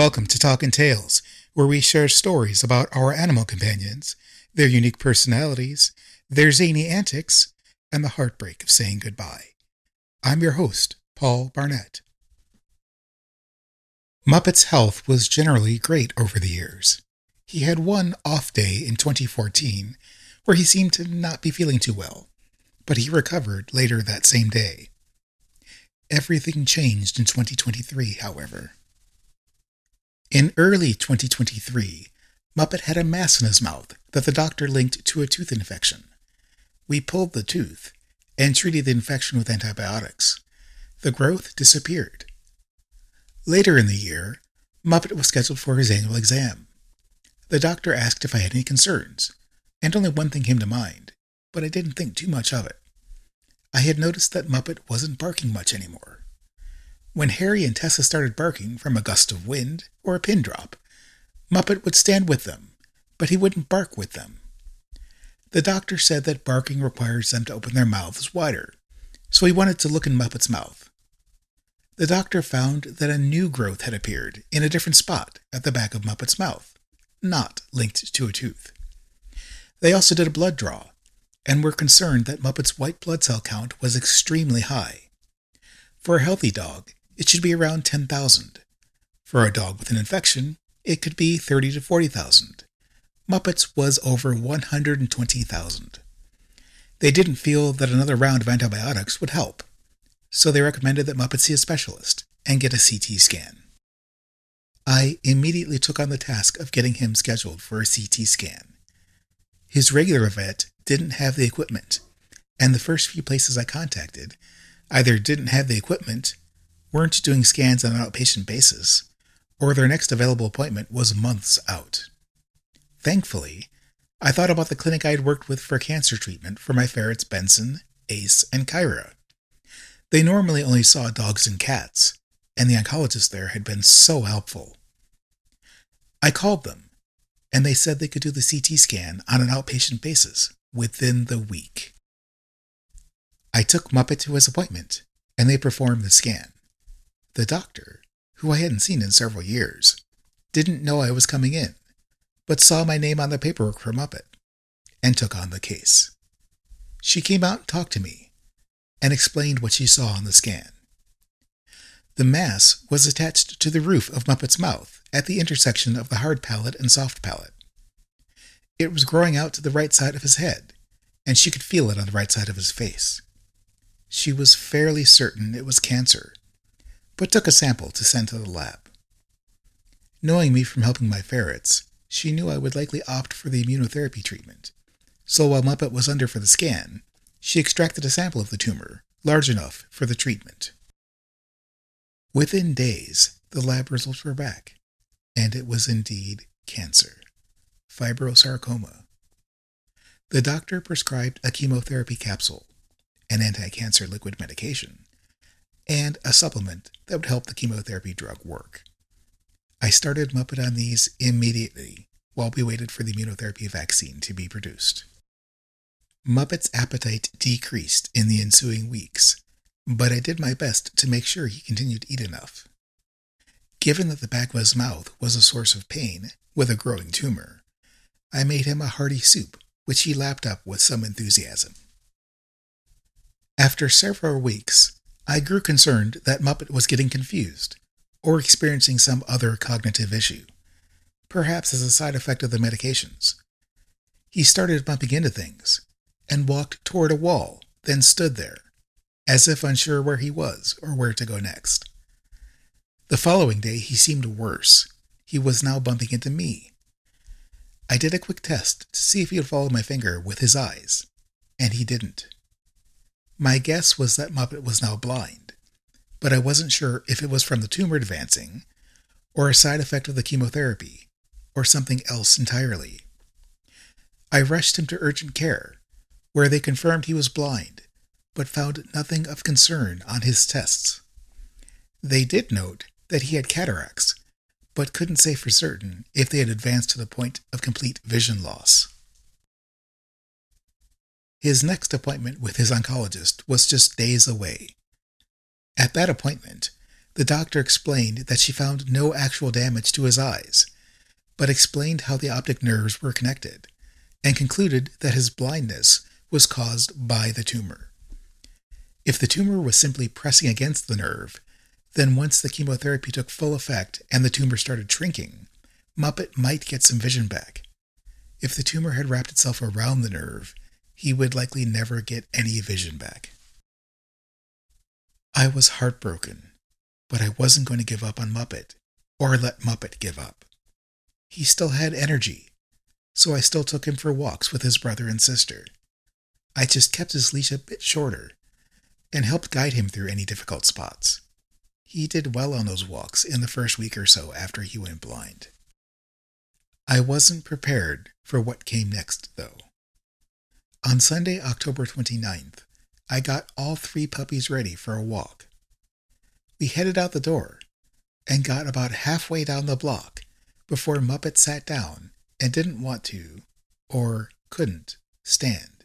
Welcome to Talkin' Tails, where we share stories about our animal companions, their unique personalities, their zany antics, and the heartbreak of saying goodbye. I'm your host, Paul Barnett. Muppet's health was generally great over the years. He had one off day in 2014 where he seemed to not be feeling too well, but he recovered later that same day. Everything changed in 2023, however. In early 2023, Muppet had a mass in his mouth that the doctor linked to a tooth infection. We pulled the tooth and treated the infection with antibiotics. The growth disappeared. Later in the year, Muppet was scheduled for his annual exam. The doctor asked if I had any concerns, and only one thing came to mind, but I didn't think too much of it. I had noticed that Muppet wasn't barking much anymore. When Harry and Tessa started barking from a gust of wind or a pin drop, Muppet would stand with them, but he wouldn't bark with them. The doctor said that barking requires them to open their mouths wider, so he wanted to look in Muppet's mouth. The doctor found that a new growth had appeared in a different spot at the back of Muppet's mouth, not linked to a tooth. They also did a blood draw and were concerned that Muppet's white blood cell count was extremely high. For a healthy dog, it should be around 10,000. For a dog with an infection, it could be 30 to 40,000. Muppets was over 120,000. They didn't feel that another round of antibiotics would help, so they recommended that Muppet see a specialist and get a CT scan. I immediately took on the task of getting him scheduled for a CT scan. His regular vet didn't have the equipment, and the first few places I contacted either didn't have the equipment weren't doing scans on an outpatient basis, or their next available appointment was months out. Thankfully, I thought about the clinic I had worked with for cancer treatment for my ferrets Benson, Ace, and Kyra. They normally only saw dogs and cats, and the oncologist there had been so helpful. I called them, and they said they could do the CT scan on an outpatient basis within the week. I took Muppet to his appointment, and they performed the scan. The doctor, who I hadn't seen in several years, didn't know I was coming in, but saw my name on the paperwork for Muppet and took on the case. She came out and talked to me and explained what she saw on the scan. The mass was attached to the roof of Muppet's mouth at the intersection of the hard palate and soft palate. It was growing out to the right side of his head, and she could feel it on the right side of his face. She was fairly certain it was cancer but took a sample to send to the lab. Knowing me from helping my ferrets, she knew I would likely opt for the immunotherapy treatment. So while Muppet was under for the scan, she extracted a sample of the tumor, large enough for the treatment. Within days, the lab results were back, and it was indeed cancer fibrosarcoma. The doctor prescribed a chemotherapy capsule, an anti cancer liquid medication, and a supplement that would help the chemotherapy drug work. I started Muppet on these immediately while we waited for the immunotherapy vaccine to be produced. Muppet's appetite decreased in the ensuing weeks, but I did my best to make sure he continued to eat enough. Given that the back of his mouth was a source of pain with a growing tumor, I made him a hearty soup, which he lapped up with some enthusiasm. After several weeks, I grew concerned that Muppet was getting confused or experiencing some other cognitive issue, perhaps as a side effect of the medications. He started bumping into things and walked toward a wall, then stood there, as if unsure where he was or where to go next. The following day, he seemed worse. He was now bumping into me. I did a quick test to see if he would follow my finger with his eyes, and he didn't. My guess was that Muppet was now blind, but I wasn't sure if it was from the tumor advancing, or a side effect of the chemotherapy, or something else entirely. I rushed him to urgent care, where they confirmed he was blind, but found nothing of concern on his tests. They did note that he had cataracts, but couldn't say for certain if they had advanced to the point of complete vision loss. His next appointment with his oncologist was just days away. At that appointment, the doctor explained that she found no actual damage to his eyes, but explained how the optic nerves were connected, and concluded that his blindness was caused by the tumor. If the tumor was simply pressing against the nerve, then once the chemotherapy took full effect and the tumor started shrinking, Muppet might get some vision back. If the tumor had wrapped itself around the nerve, he would likely never get any vision back. I was heartbroken, but I wasn't going to give up on Muppet, or let Muppet give up. He still had energy, so I still took him for walks with his brother and sister. I just kept his leash a bit shorter and helped guide him through any difficult spots. He did well on those walks in the first week or so after he went blind. I wasn't prepared for what came next, though. On Sunday, October 29th, I got all three puppies ready for a walk. We headed out the door and got about halfway down the block before Muppet sat down and didn't want to, or couldn't, stand.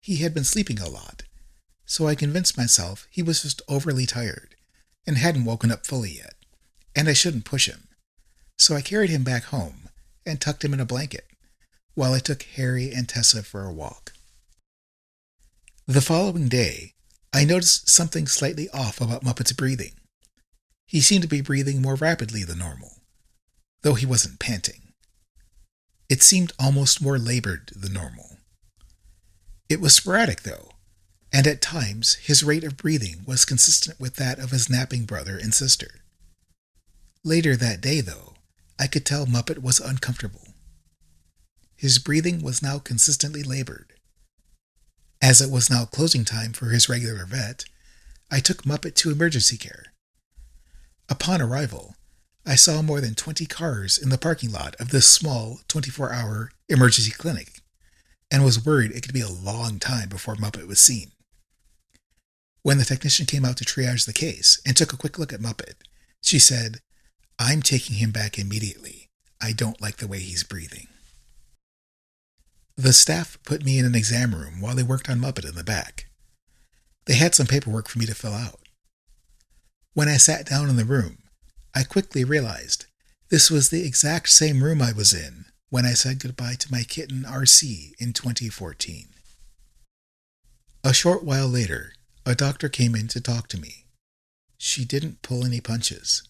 He had been sleeping a lot, so I convinced myself he was just overly tired and hadn't woken up fully yet, and I shouldn't push him. So I carried him back home and tucked him in a blanket while I took Harry and Tessa for a walk. The following day, I noticed something slightly off about Muppet's breathing. He seemed to be breathing more rapidly than normal, though he wasn't panting. It seemed almost more labored than normal. It was sporadic, though, and at times his rate of breathing was consistent with that of his napping brother and sister. Later that day, though, I could tell Muppet was uncomfortable. His breathing was now consistently labored. As it was now closing time for his regular vet, I took Muppet to emergency care. Upon arrival, I saw more than 20 cars in the parking lot of this small 24 hour emergency clinic and was worried it could be a long time before Muppet was seen. When the technician came out to triage the case and took a quick look at Muppet, she said, I'm taking him back immediately. I don't like the way he's breathing. The staff put me in an exam room while they worked on Muppet in the back. They had some paperwork for me to fill out. When I sat down in the room, I quickly realized this was the exact same room I was in when I said goodbye to my kitten RC in 2014. A short while later, a doctor came in to talk to me. She didn't pull any punches.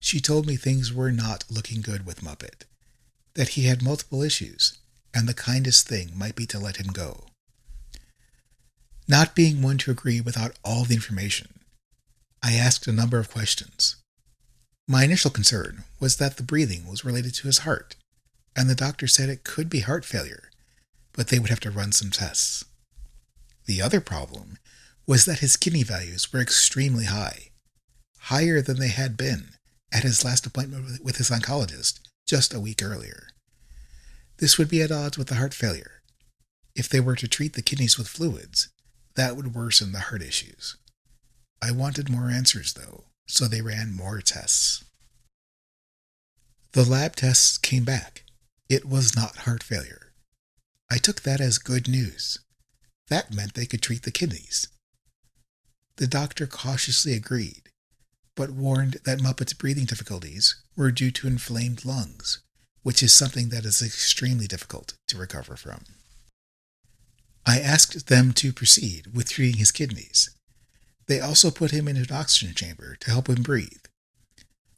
She told me things were not looking good with Muppet, that he had multiple issues, and the kindest thing might be to let him go. Not being one to agree without all the information, I asked a number of questions. My initial concern was that the breathing was related to his heart, and the doctor said it could be heart failure, but they would have to run some tests. The other problem was that his kidney values were extremely high, higher than they had been at his last appointment with his oncologist just a week earlier. This would be at odds with the heart failure. If they were to treat the kidneys with fluids, that would worsen the heart issues. I wanted more answers, though, so they ran more tests. The lab tests came back. It was not heart failure. I took that as good news. That meant they could treat the kidneys. The doctor cautiously agreed, but warned that Muppet's breathing difficulties were due to inflamed lungs which is something that is extremely difficult to recover from. I asked them to proceed with treating his kidneys. They also put him in an oxygen chamber to help him breathe.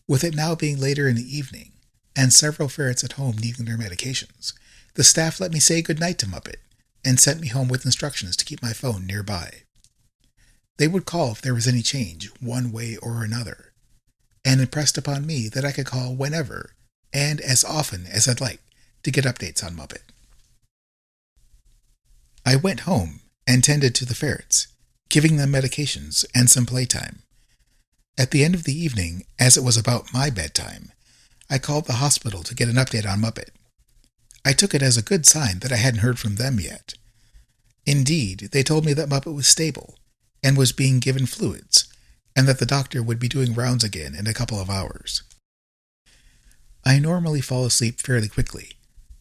With it now being later in the evening, and several ferrets at home needing their medications, the staff let me say goodnight to Muppet and sent me home with instructions to keep my phone nearby. They would call if there was any change, one way or another, and impressed upon me that I could call whenever and as often as I'd like to get updates on Muppet. I went home and tended to the ferrets, giving them medications and some playtime. At the end of the evening, as it was about my bedtime, I called the hospital to get an update on Muppet. I took it as a good sign that I hadn't heard from them yet. Indeed, they told me that Muppet was stable and was being given fluids, and that the doctor would be doing rounds again in a couple of hours. I normally fall asleep fairly quickly,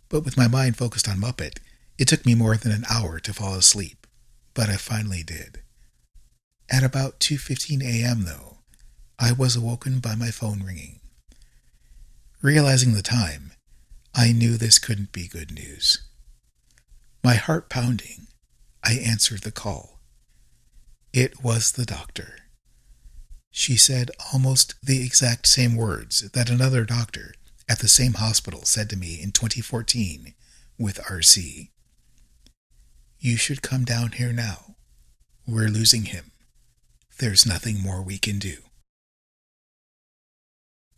but with my mind focused on Muppet, it took me more than an hour to fall asleep, but I finally did. At about 2:15 a.m. though, I was awoken by my phone ringing. Realizing the time, I knew this couldn't be good news. My heart pounding, I answered the call. It was the doctor. She said almost the exact same words that another doctor at the same hospital said to me in 2014 with RC. You should come down here now. We're losing him. There's nothing more we can do.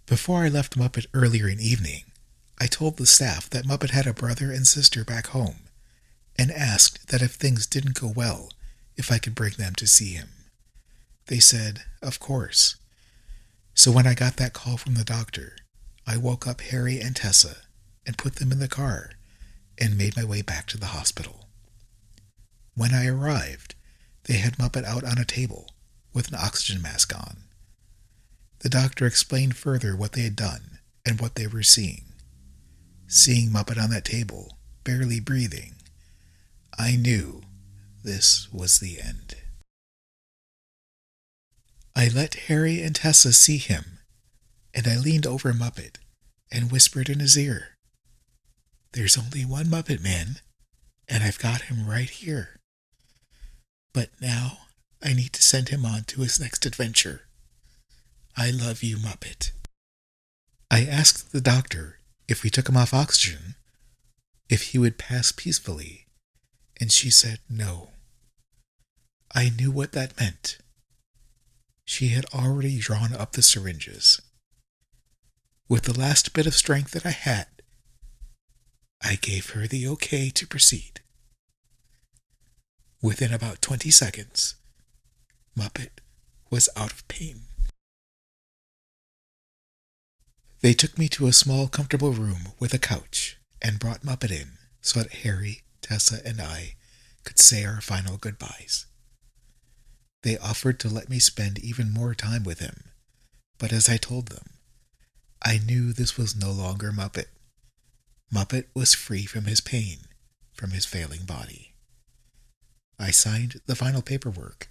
Before I left Muppet earlier in evening, I told the staff that Muppet had a brother and sister back home and asked that if things didn't go well, if I could bring them to see him. They said, Of course. So when I got that call from the doctor, I woke up Harry and Tessa and put them in the car and made my way back to the hospital. When I arrived, they had Muppet out on a table with an oxygen mask on. The doctor explained further what they had done and what they were seeing. Seeing Muppet on that table, barely breathing, I knew this was the end. I let Harry and Tessa see him, and I leaned over Muppet and whispered in his ear, There's only one Muppet Man, and I've got him right here. But now I need to send him on to his next adventure. I love you, Muppet. I asked the doctor if we took him off oxygen, if he would pass peacefully, and she said no. I knew what that meant. She had already drawn up the syringes. With the last bit of strength that I had, I gave her the okay to proceed. Within about 20 seconds, Muppet was out of pain. They took me to a small, comfortable room with a couch and brought Muppet in so that Harry, Tessa, and I could say our final goodbyes. They offered to let me spend even more time with him, but as I told them, I knew this was no longer Muppet. Muppet was free from his pain, from his failing body. I signed the final paperwork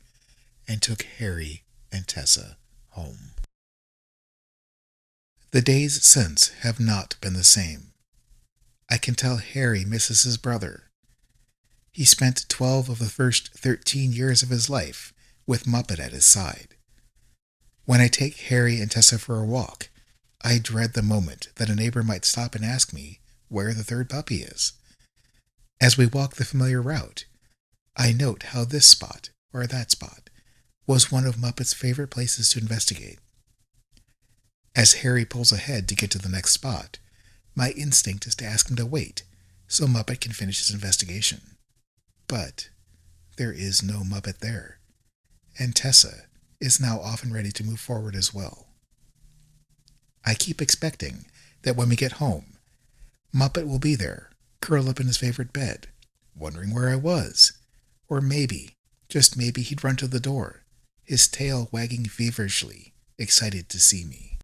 and took Harry and Tessa home. The days since have not been the same. I can tell Harry misses his brother. He spent 12 of the first 13 years of his life with Muppet at his side. When I take Harry and Tessa for a walk, I dread the moment that a neighbor might stop and ask me where the third puppy is. As we walk the familiar route, I note how this spot, or that spot, was one of Muppet's favorite places to investigate. As Harry pulls ahead to get to the next spot, my instinct is to ask him to wait so Muppet can finish his investigation. But there is no Muppet there, and Tessa is now often ready to move forward as well. I keep expecting that when we get home, Muppet will be there, curled up in his favorite bed, wondering where I was. Or maybe, just maybe, he'd run to the door, his tail wagging feverishly, excited to see me.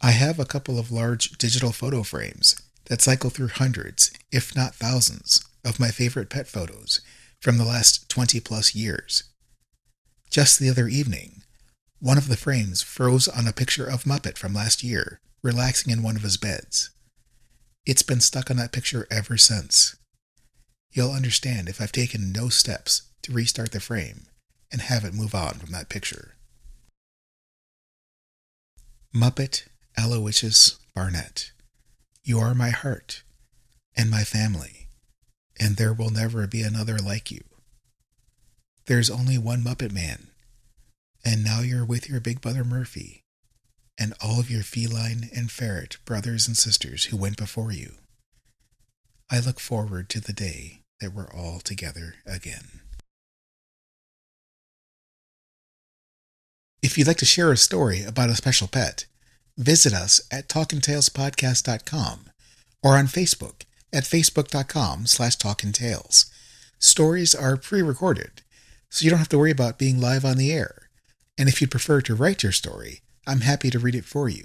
I have a couple of large digital photo frames that cycle through hundreds, if not thousands, of my favorite pet photos from the last 20 plus years. Just the other evening, one of the frames froze on a picture of Muppet from last year, relaxing in one of his beds. It's been stuck on that picture ever since. You'll understand if I've taken no steps to restart the frame and have it move on from that picture. Muppet Aloysius Barnett, you are my heart and my family, and there will never be another like you. There's only one Muppet Man, and now you're with your big brother Murphy, and all of your feline and ferret brothers and sisters who went before you. I look forward to the day that we're all together again. If you'd like to share a story about a special pet, visit us at talkintailspodcast.com or on Facebook at facebook.com slash talkintails. Stories are pre-recorded, so you don't have to worry about being live on the air. And if you'd prefer to write your story, I'm happy to read it for you.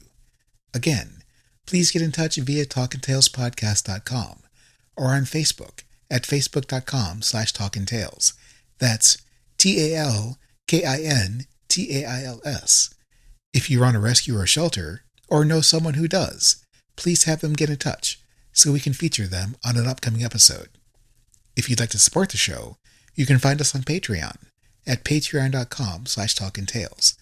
Again, please get in touch via talkintailspodcast.com or on Facebook at facebook.com slash talkintails. That's T-A-L-K-I-N T A I L S. If you run a rescue or shelter, or know someone who does, please have them get in touch so we can feature them on an upcoming episode. If you'd like to support the show, you can find us on Patreon at patreon.com slash talkintails.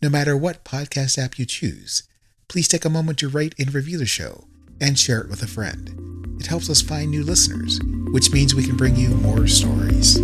No matter what podcast app you choose, please take a moment to rate and review the show and share it with a friend. It helps us find new listeners, which means we can bring you more stories.